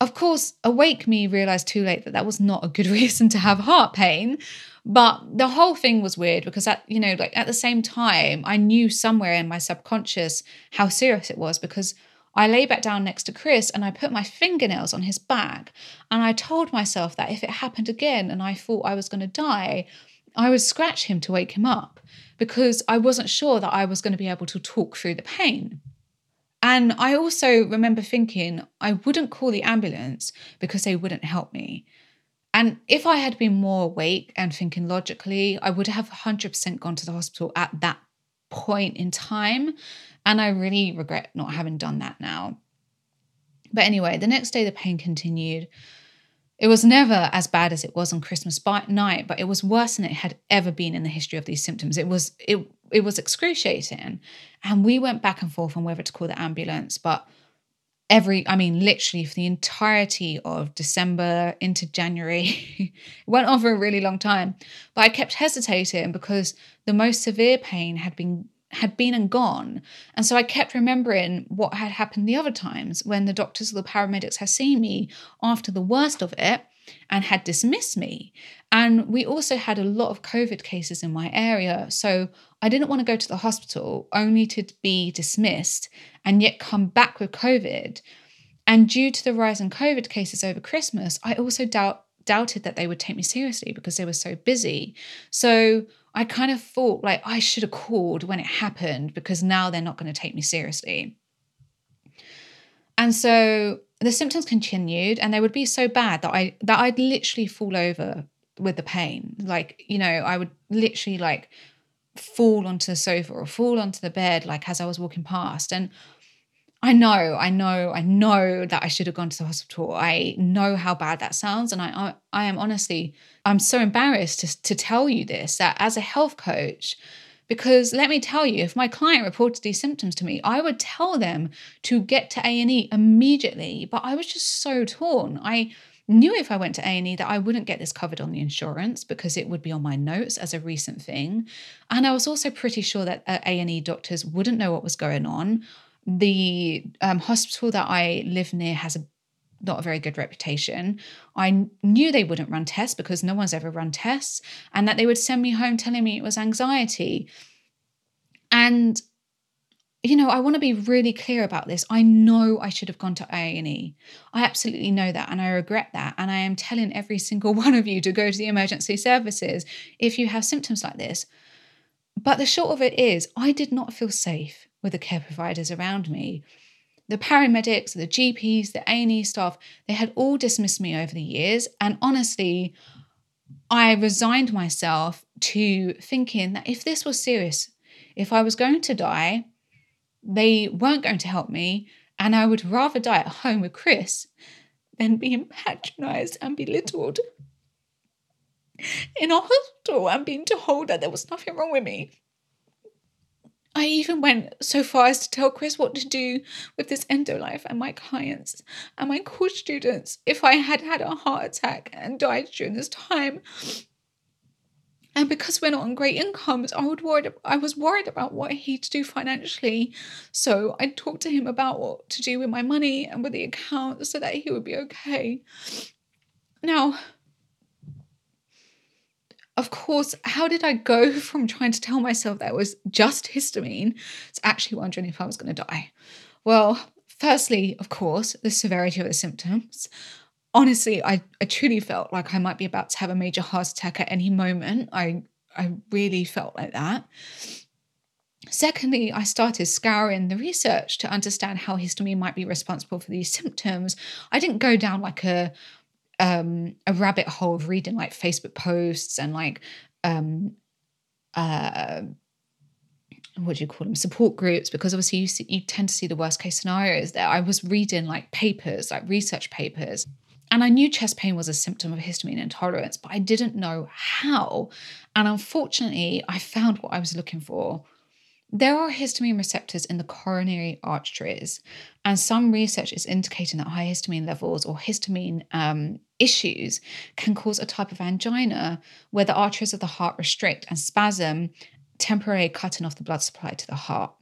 Of course, awake me realized too late that that was not a good reason to have heart pain. But the whole thing was weird because at you know, like at the same time, I knew somewhere in my subconscious how serious it was because I lay back down next to Chris and I put my fingernails on his back. And I told myself that if it happened again and I thought I was going to die, I would scratch him to wake him up because I wasn't sure that I was going to be able to talk through the pain. And I also remember thinking I wouldn't call the ambulance because they wouldn't help me. And if I had been more awake and thinking logically, I would have 100% gone to the hospital at that point in time. And I really regret not having done that now. But anyway, the next day the pain continued. It was never as bad as it was on Christmas night, but it was worse than it had ever been in the history of these symptoms. It was it it was excruciating. And we went back and forth on whether to call the ambulance, but every, I mean, literally for the entirety of December into January. it went on for a really long time. But I kept hesitating because the most severe pain had been had been and gone. And so I kept remembering what had happened the other times when the doctors or the paramedics had seen me after the worst of it and had dismissed me. And we also had a lot of COVID cases in my area. So I didn't want to go to the hospital only to be dismissed and yet come back with COVID. And due to the rise in COVID cases over Christmas, I also doubt, doubted that they would take me seriously because they were so busy. So I kind of thought like I should have called when it happened because now they're not going to take me seriously. And so the symptoms continued and they would be so bad that I that I'd literally fall over with the pain. Like, you know, I would literally like fall onto the sofa or fall onto the bed like as I was walking past. And I know, I know, I know that I should have gone to the hospital. I know how bad that sounds. And I I, I am honestly, I'm so embarrassed to, to tell you this that as a health coach, because let me tell you if my client reported these symptoms to me i would tell them to get to a&e immediately but i was just so torn i knew if i went to a&e that i wouldn't get this covered on the insurance because it would be on my notes as a recent thing and i was also pretty sure that uh, a&e doctors wouldn't know what was going on the um, hospital that i live near has a not a very good reputation. I knew they wouldn't run tests because no one's ever run tests, and that they would send me home telling me it was anxiety. And you know, I want to be really clear about this. I know I should have gone to A&E. I absolutely know that and I regret that and I am telling every single one of you to go to the emergency services if you have symptoms like this. But the short of it is, I did not feel safe with the care providers around me the paramedics, the GPs, the A&E staff, they had all dismissed me over the years. And honestly, I resigned myself to thinking that if this was serious, if I was going to die, they weren't going to help me, and I would rather die at home with Chris than being patronized and belittled in a hospital and being told that there was nothing wrong with me. I even went so far as to tell Chris what to do with this endo life and my clients and my course students if I had had a heart attack and died during this time. And because we're not on great incomes, I would worried I was worried about what he'd do financially. So I talked to him about what to do with my money and with the account so that he would be okay. Now, of course, how did I go from trying to tell myself that was just histamine to actually wondering if I was going to die? Well, firstly, of course, the severity of the symptoms. honestly, I, I truly felt like I might be about to have a major heart attack at any moment. I I really felt like that. Secondly, I started scouring the research to understand how histamine might be responsible for these symptoms. I didn't go down like a um, a rabbit hole of reading like Facebook posts and like um, uh, what do you call them support groups because obviously you see, you tend to see the worst case scenarios there. I was reading like papers, like research papers. And I knew chest pain was a symptom of histamine intolerance, but I didn't know how. And unfortunately, I found what I was looking for there are histamine receptors in the coronary arteries, and some research is indicating that high histamine levels or histamine um, issues can cause a type of angina where the arteries of the heart restrict and spasm, temporarily cutting off the blood supply to the heart.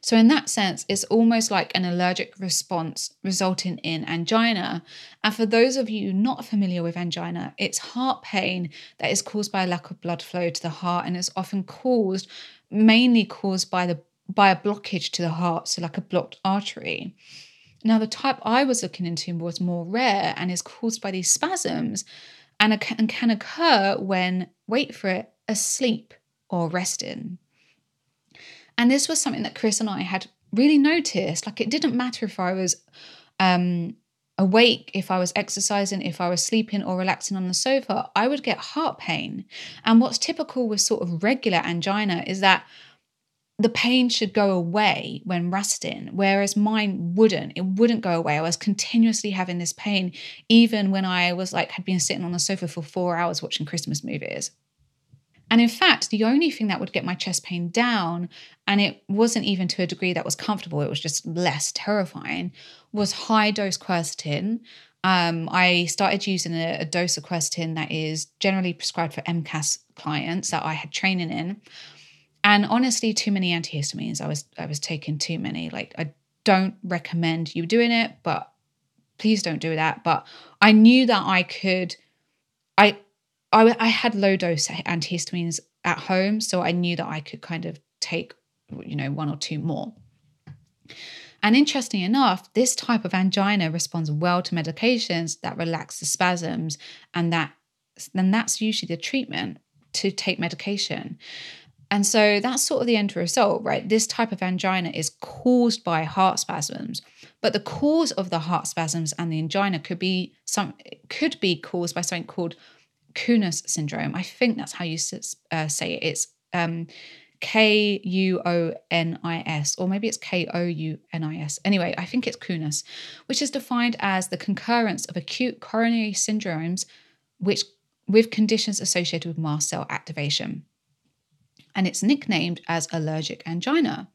So, in that sense, it's almost like an allergic response resulting in angina. And for those of you not familiar with angina, it's heart pain that is caused by a lack of blood flow to the heart and is often caused mainly caused by the by a blockage to the heart, so like a blocked artery. Now, the type I was looking into was more rare and is caused by these spasms and, and can occur when, wait for it, asleep or resting. And this was something that Chris and I had really noticed. Like, it didn't matter if I was um, awake, if I was exercising, if I was sleeping or relaxing on the sofa, I would get heart pain. And what's typical with sort of regular angina is that the pain should go away when resting, whereas mine wouldn't. It wouldn't go away. I was continuously having this pain, even when I was like, had been sitting on the sofa for four hours watching Christmas movies. And in fact, the only thing that would get my chest pain down, and it wasn't even to a degree that was comfortable, it was just less terrifying, was high dose quercetin. Um, I started using a, a, dose of quercetin that is generally prescribed for MCAS clients that I had training in. And honestly, too many antihistamines. I was I was taking too many. Like I don't recommend you doing it, but please don't do that. But I knew that I could. I I, I had low dose antihistamines at home, so I knew that I could kind of take, you know, one or two more. And interesting enough, this type of angina responds well to medications that relax the spasms, and that then that's usually the treatment to take medication. And so that's sort of the end result, right? This type of angina is caused by heart spasms, but the cause of the heart spasms and the angina could be some could be caused by something called Kounis syndrome. I think that's how you uh, say it. It's um, K U O N I S, or maybe it's K O U N I S. Anyway, I think it's Kounis, which is defined as the concurrence of acute coronary syndromes, which with conditions associated with mast cell activation. And it's nicknamed as allergic angina.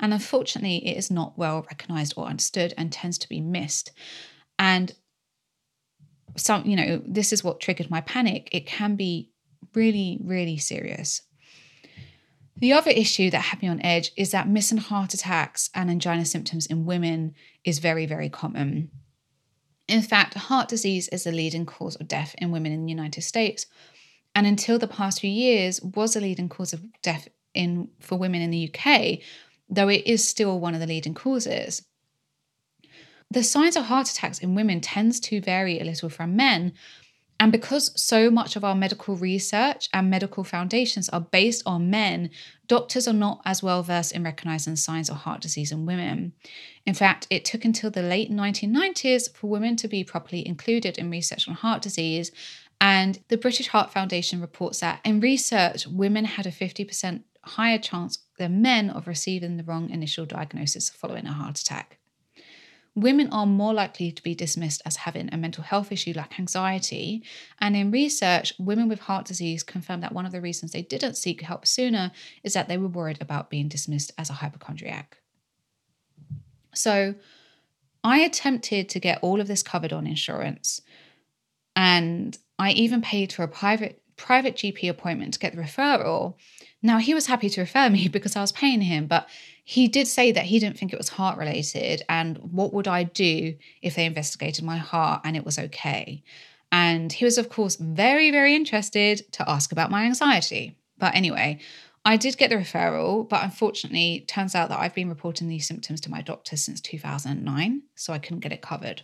And unfortunately, it is not well recognized or understood and tends to be missed. And some, you know, this is what triggered my panic. It can be really, really serious. The other issue that had me on edge is that missing heart attacks and angina symptoms in women is very, very common. In fact, heart disease is the leading cause of death in women in the United States, and until the past few years was a leading cause of death in for women in the UK, though it is still one of the leading causes. The signs of heart attacks in women tends to vary a little from men. And because so much of our medical research and medical foundations are based on men, doctors are not as well versed in recognizing signs of heart disease in women. In fact, it took until the late 1990s for women to be properly included in research on heart disease. And the British Heart Foundation reports that in research, women had a 50% higher chance than men of receiving the wrong initial diagnosis following a heart attack women are more likely to be dismissed as having a mental health issue like anxiety. And in research, women with heart disease confirmed that one of the reasons they didn't seek help sooner is that they were worried about being dismissed as a hypochondriac. So I attempted to get all of this covered on insurance. And I even paid for a private private GP appointment to get the referral. Now he was happy to refer me because I was paying him, but he did say that he didn't think it was heart related and what would I do if they investigated my heart and it was okay. And he was, of course, very, very interested to ask about my anxiety. But anyway, I did get the referral, but unfortunately, turns out that I've been reporting these symptoms to my doctor since 2009, so I couldn't get it covered.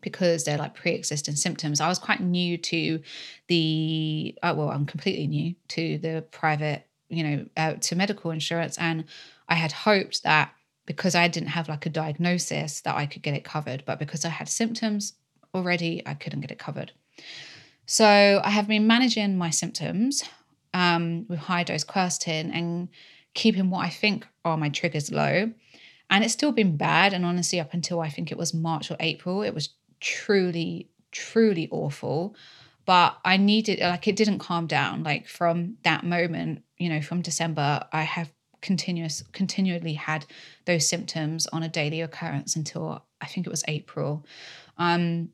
Because they're like pre-existing symptoms. I was quite new to the uh, well, I'm completely new to the private, you know, uh, to medical insurance, and I had hoped that because I didn't have like a diagnosis that I could get it covered, but because I had symptoms already, I couldn't get it covered. So I have been managing my symptoms um, with high dose quercetin and keeping what I think are my triggers low. And it's still been bad. And honestly, up until I think it was March or April, it was truly, truly awful. But I needed, like, it didn't calm down. Like, from that moment, you know, from December, I have continuous, continually had those symptoms on a daily occurrence until I think it was April. Um,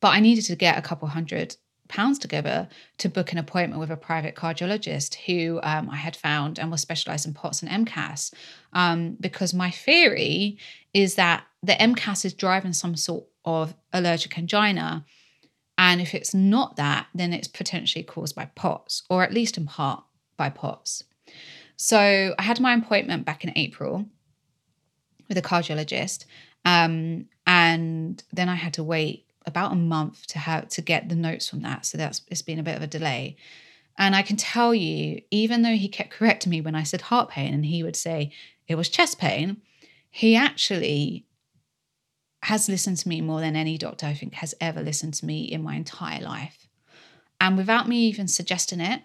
but I needed to get a couple hundred pounds together to book an appointment with a private cardiologist who um, I had found and was specialized in POTS and MCAS. Um, because my theory is that the MCAS is driving some sort of allergic angina. And if it's not that, then it's potentially caused by POTS, or at least in part by POTS. So I had my appointment back in April with a cardiologist. Um, and then I had to wait about a month to have to get the notes from that. So that's it's been a bit of a delay. And I can tell you, even though he kept correcting me when I said heart pain and he would say it was chest pain, he actually has listened to me more than any doctor I think has ever listened to me in my entire life. And without me even suggesting it,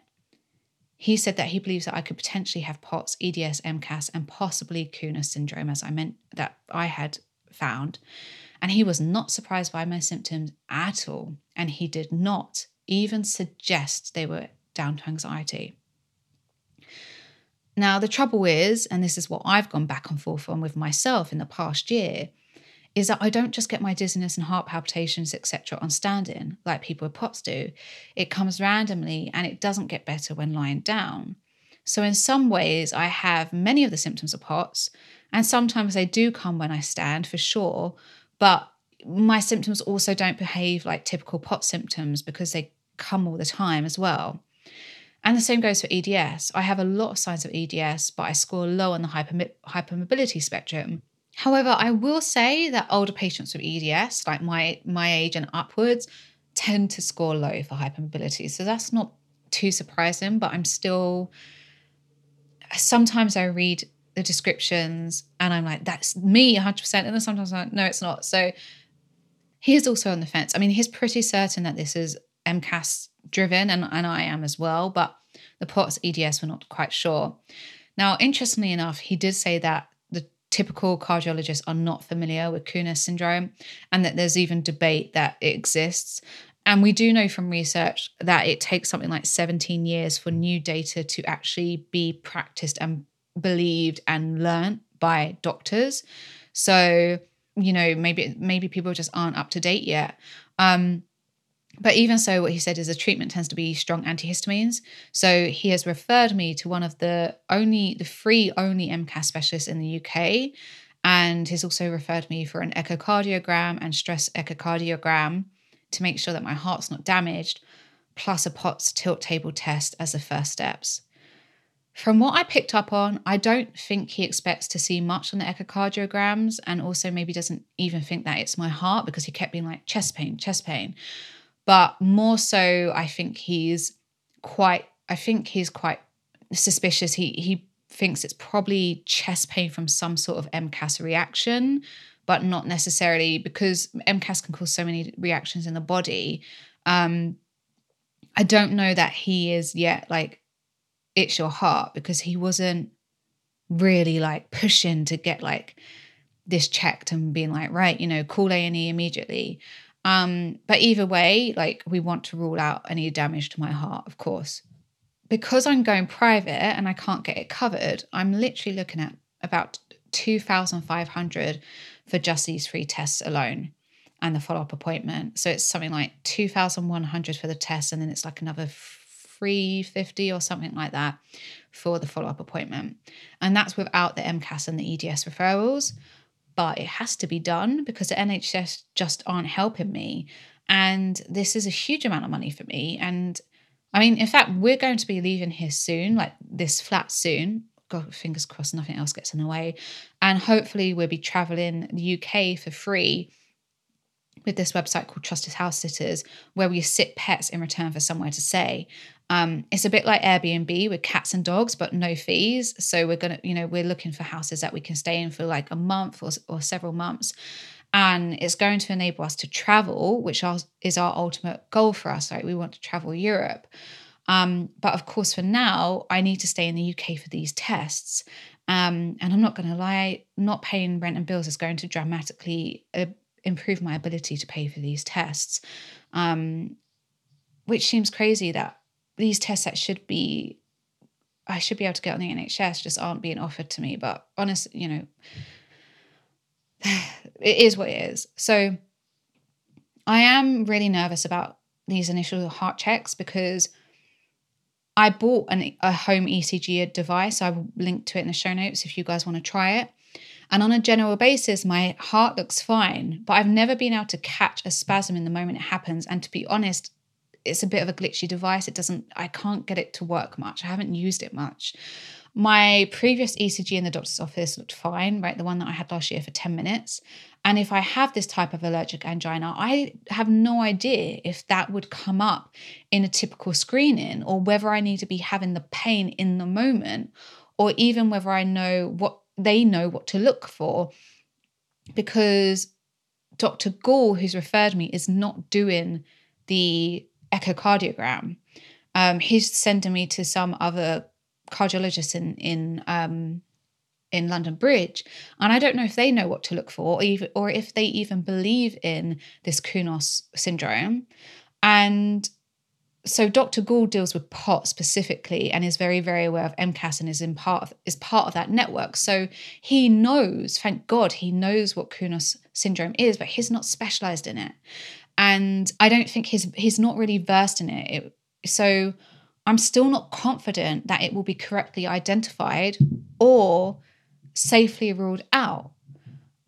he said that he believes that I could potentially have POTS, EDS, MCAS, and possibly Kounis syndrome, as I meant that I had found. And he was not surprised by my symptoms at all. And he did not even suggest they were down to anxiety. Now, the trouble is, and this is what I've gone back and forth on with myself in the past year, is that I don't just get my dizziness and heart palpitations, etc., on standing like people with POTS do. It comes randomly and it doesn't get better when lying down. So, in some ways, I have many of the symptoms of POTS, and sometimes they do come when I stand for sure, but my symptoms also don't behave like typical POT symptoms because they come all the time as well. And the same goes for EDS. I have a lot of signs of EDS, but I score low on the hyper, hypermobility spectrum. However, I will say that older patients with EDS, like my, my age and upwards, tend to score low for hypermobility. So that's not too surprising, but I'm still. Sometimes I read the descriptions and I'm like, that's me 100%. And then sometimes I'm like, no, it's not. So he is also on the fence. I mean, he's pretty certain that this is MCAS driven, and, and I am as well, but the POTS EDS we're not quite sure. Now, interestingly enough, he did say that typical cardiologists are not familiar with Kounis syndrome and that there's even debate that it exists. And we do know from research that it takes something like 17 years for new data to actually be practiced and believed and learnt by doctors. So, you know, maybe maybe people just aren't up to date yet. Um, but even so, what he said is the treatment tends to be strong antihistamines. So he has referred me to one of the only, the free only MCAS specialists in the UK. And he's also referred me for an echocardiogram and stress echocardiogram to make sure that my heart's not damaged, plus a POTS tilt table test as the first steps. From what I picked up on, I don't think he expects to see much on the echocardiograms and also maybe doesn't even think that it's my heart because he kept being like chest pain, chest pain. But more so, I think he's quite, I think he's quite suspicious. He, he thinks it's probably chest pain from some sort of MCAS reaction, but not necessarily because MCAS can cause so many reactions in the body. Um, I don't know that he is yet like it's your heart because he wasn't really like pushing to get like this checked and being like right you know call a&e immediately um but either way like we want to rule out any damage to my heart of course because i'm going private and i can't get it covered i'm literally looking at about 2500 for just these three tests alone and the follow-up appointment so it's something like 2100 for the test and then it's like another 350 or something like that for the follow up appointment. And that's without the MCAS and the EDS referrals. But it has to be done because the NHS just aren't helping me. And this is a huge amount of money for me. And I mean, in fact, we're going to be leaving here soon, like this flat soon. God, fingers crossed, nothing else gets in the way. And hopefully, we'll be traveling the UK for free with this website called Trusted House Sitters, where we sit pets in return for somewhere to stay. Um, it's a bit like Airbnb with cats and dogs, but no fees. So we're gonna, you know, we're looking for houses that we can stay in for like a month or, or several months, and it's going to enable us to travel, which is our ultimate goal for us. Right, we want to travel Europe. Um, but of course, for now, I need to stay in the UK for these tests. Um, and I'm not going to lie, not paying rent and bills is going to dramatically uh, improve my ability to pay for these tests. Um, which seems crazy that these tests that should be, I should be able to get on the NHS just aren't being offered to me. But honestly, you know, it is what it is. So I am really nervous about these initial heart checks because I bought an, a home ECG device. I will link to it in the show notes if you guys want to try it. And on a general basis, my heart looks fine, but I've never been able to catch a spasm in the moment it happens. And to be honest, it's a bit of a glitchy device. It doesn't, I can't get it to work much. I haven't used it much. My previous ECG in the doctor's office looked fine, right? The one that I had last year for 10 minutes. And if I have this type of allergic angina, I have no idea if that would come up in a typical screening or whether I need to be having the pain in the moment or even whether I know what they know what to look for. Because Dr. Gall, who's referred me, is not doing the echocardiogram. Um, he's sending me to some other cardiologist in in um, in London Bridge, and I don't know if they know what to look for, or, even, or if they even believe in this Kounis syndrome. And so Dr. Gall deals with POT specifically and is very, very aware of MCAS and is in part of, is part of that network. So he knows, thank God, he knows what Kounis syndrome is, but he's not specialized in it. And I don't think he's he's not really versed in it. it so I'm still not confident that it will be correctly identified or safely ruled out.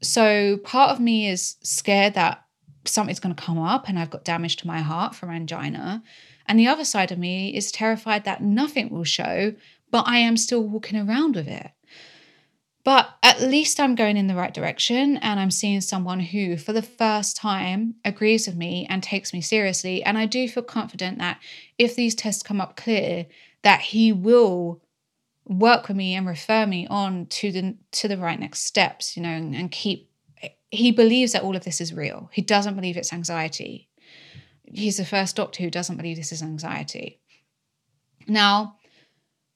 So part of me is scared that something's going to come up and I've got damage to my heart from angina. And the other side of me is terrified that nothing will show, but I am still walking around with it. But at least I'm going in the right direction and I'm seeing someone who, for the first time, agrees with me and takes me seriously. And I do feel confident that if these tests come up clear, that he will work with me and refer me on to the to the right next steps you know and, and keep he believes that all of this is real. He doesn't believe it's anxiety. He's the first doctor who doesn't believe this is anxiety. Now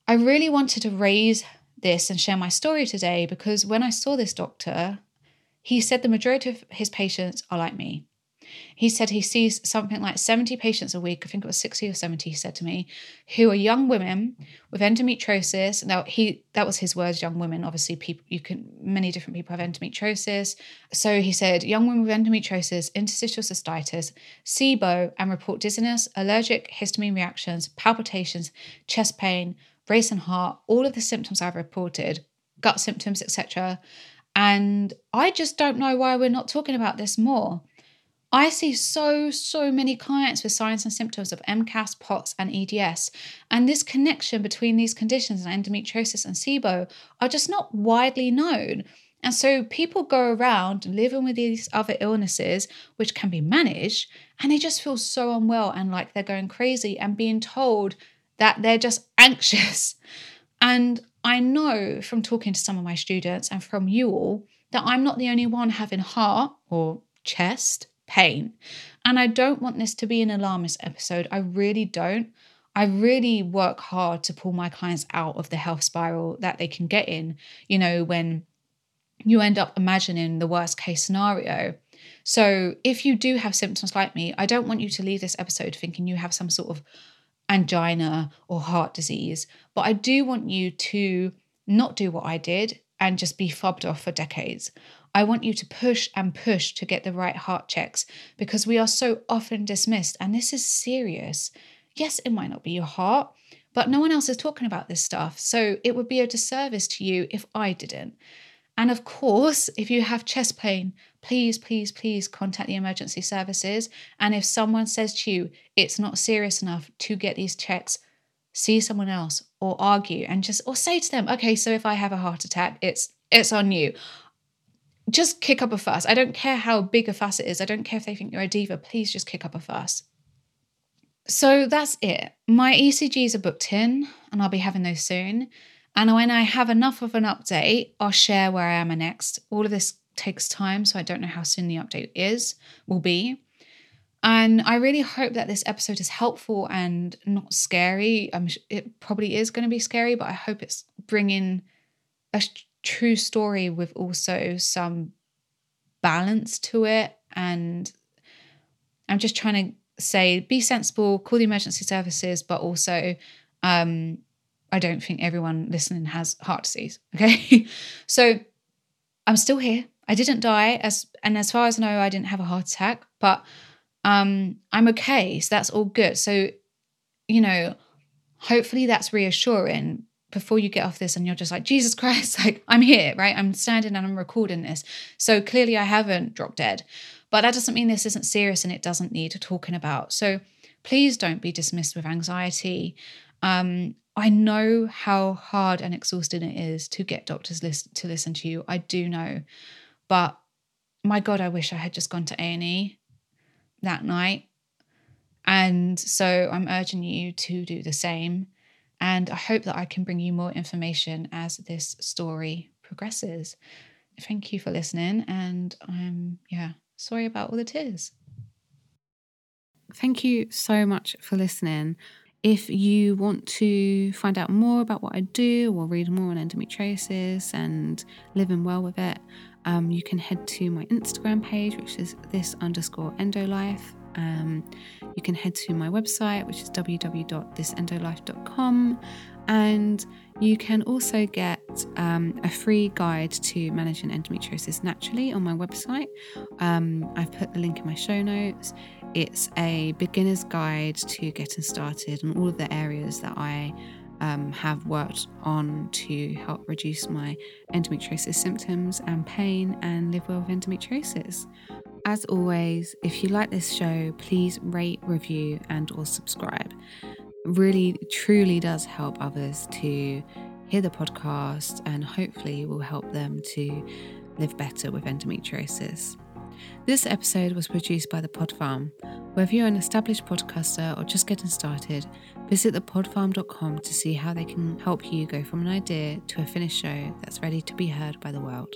i really wanted to raise this and share my story today because when i saw this doctor he said the majority of his patients are like me he said he sees something like 70 patients a week, I think it was 60 or 70, he said to me, who are young women with endometriosis. Now he that was his words, young women. Obviously, people you can many different people have endometriosis. So he said, young women with endometriosis, interstitial cystitis, SIBO, and report dizziness, allergic histamine reactions, palpitations, chest pain, race and heart, all of the symptoms I've reported, gut symptoms, etc. And I just don't know why we're not talking about this more. I see so, so many clients with signs and symptoms of MCAS, POTS, and EDS. And this connection between these conditions and endometriosis and SIBO are just not widely known. And so people go around living with these other illnesses, which can be managed, and they just feel so unwell and like they're going crazy and being told that they're just anxious. And I know from talking to some of my students and from you all that I'm not the only one having heart or chest pain. And I don't want this to be an alarmist episode. I really don't. I really work hard to pull my clients out of the health spiral that they can get in, you know, when you end up imagining the worst case scenario. So, if you do have symptoms like me, I don't want you to leave this episode thinking you have some sort of angina or heart disease, but I do want you to not do what I did and just be fobbed off for decades. I want you to push and push to get the right heart checks because we are so often dismissed. And this is serious. Yes, it might not be your heart, but no one else is talking about this stuff. So it would be a disservice to you if I didn't. And of course, if you have chest pain, please, please, please contact the emergency services. And if someone says to you it's not serious enough to get these checks, see someone else or argue and just or say to them, okay, so if I have a heart attack, it's it's on you just kick up a fuss. I don't care how big a fuss it is. I don't care if they think you're a diva. Please just kick up a fuss. So that's it. My ECGs are booked in and I'll be having those soon. And when I have enough of an update, I'll share where I am next. All of this takes time, so I don't know how soon the update is, will be. And I really hope that this episode is helpful and not scary. I'm, it probably is going to be scary, but I hope it's bringing a true story with also some balance to it. And I'm just trying to say be sensible, call the emergency services, but also um, I don't think everyone listening has heart disease. Okay. so I'm still here. I didn't die as and as far as I know, I didn't have a heart attack, but um, I'm okay. So that's all good. So, you know, hopefully that's reassuring before you get off this and you're just like, Jesus Christ, like I'm here, right? I'm standing and I'm recording this. So clearly I haven't dropped dead. But that doesn't mean this isn't serious and it doesn't need talking about. So please don't be dismissed with anxiety. Um, I know how hard and exhausting it is to get doctors list- to listen to you. I do know. But my God, I wish I had just gone to A&E that night. And so I'm urging you to do the same. And I hope that I can bring you more information as this story progresses. Thank you for listening. And I'm, yeah, Sorry about all the tears. Thank you so much for listening. If you want to find out more about what I do or read more on endometriosis and living well with it, um, you can head to my Instagram page, which is this underscore endolife. Um, you can head to my website, which is www.thisendolife.com. And you can also get um, a free guide to managing endometriosis naturally on my website. Um, I've put the link in my show notes. It's a beginner's guide to getting started and all of the areas that I um, have worked on to help reduce my endometriosis symptoms and pain and live well with endometriosis. As always, if you like this show, please rate, review, and or subscribe It really truly does help others to hear the podcast and hopefully will help them to live better with endometriosis. This episode was produced by The Pod Farm. Whether you're an established podcaster or just getting started, visit thepodfarm.com to see how they can help you go from an idea to a finished show that's ready to be heard by the world.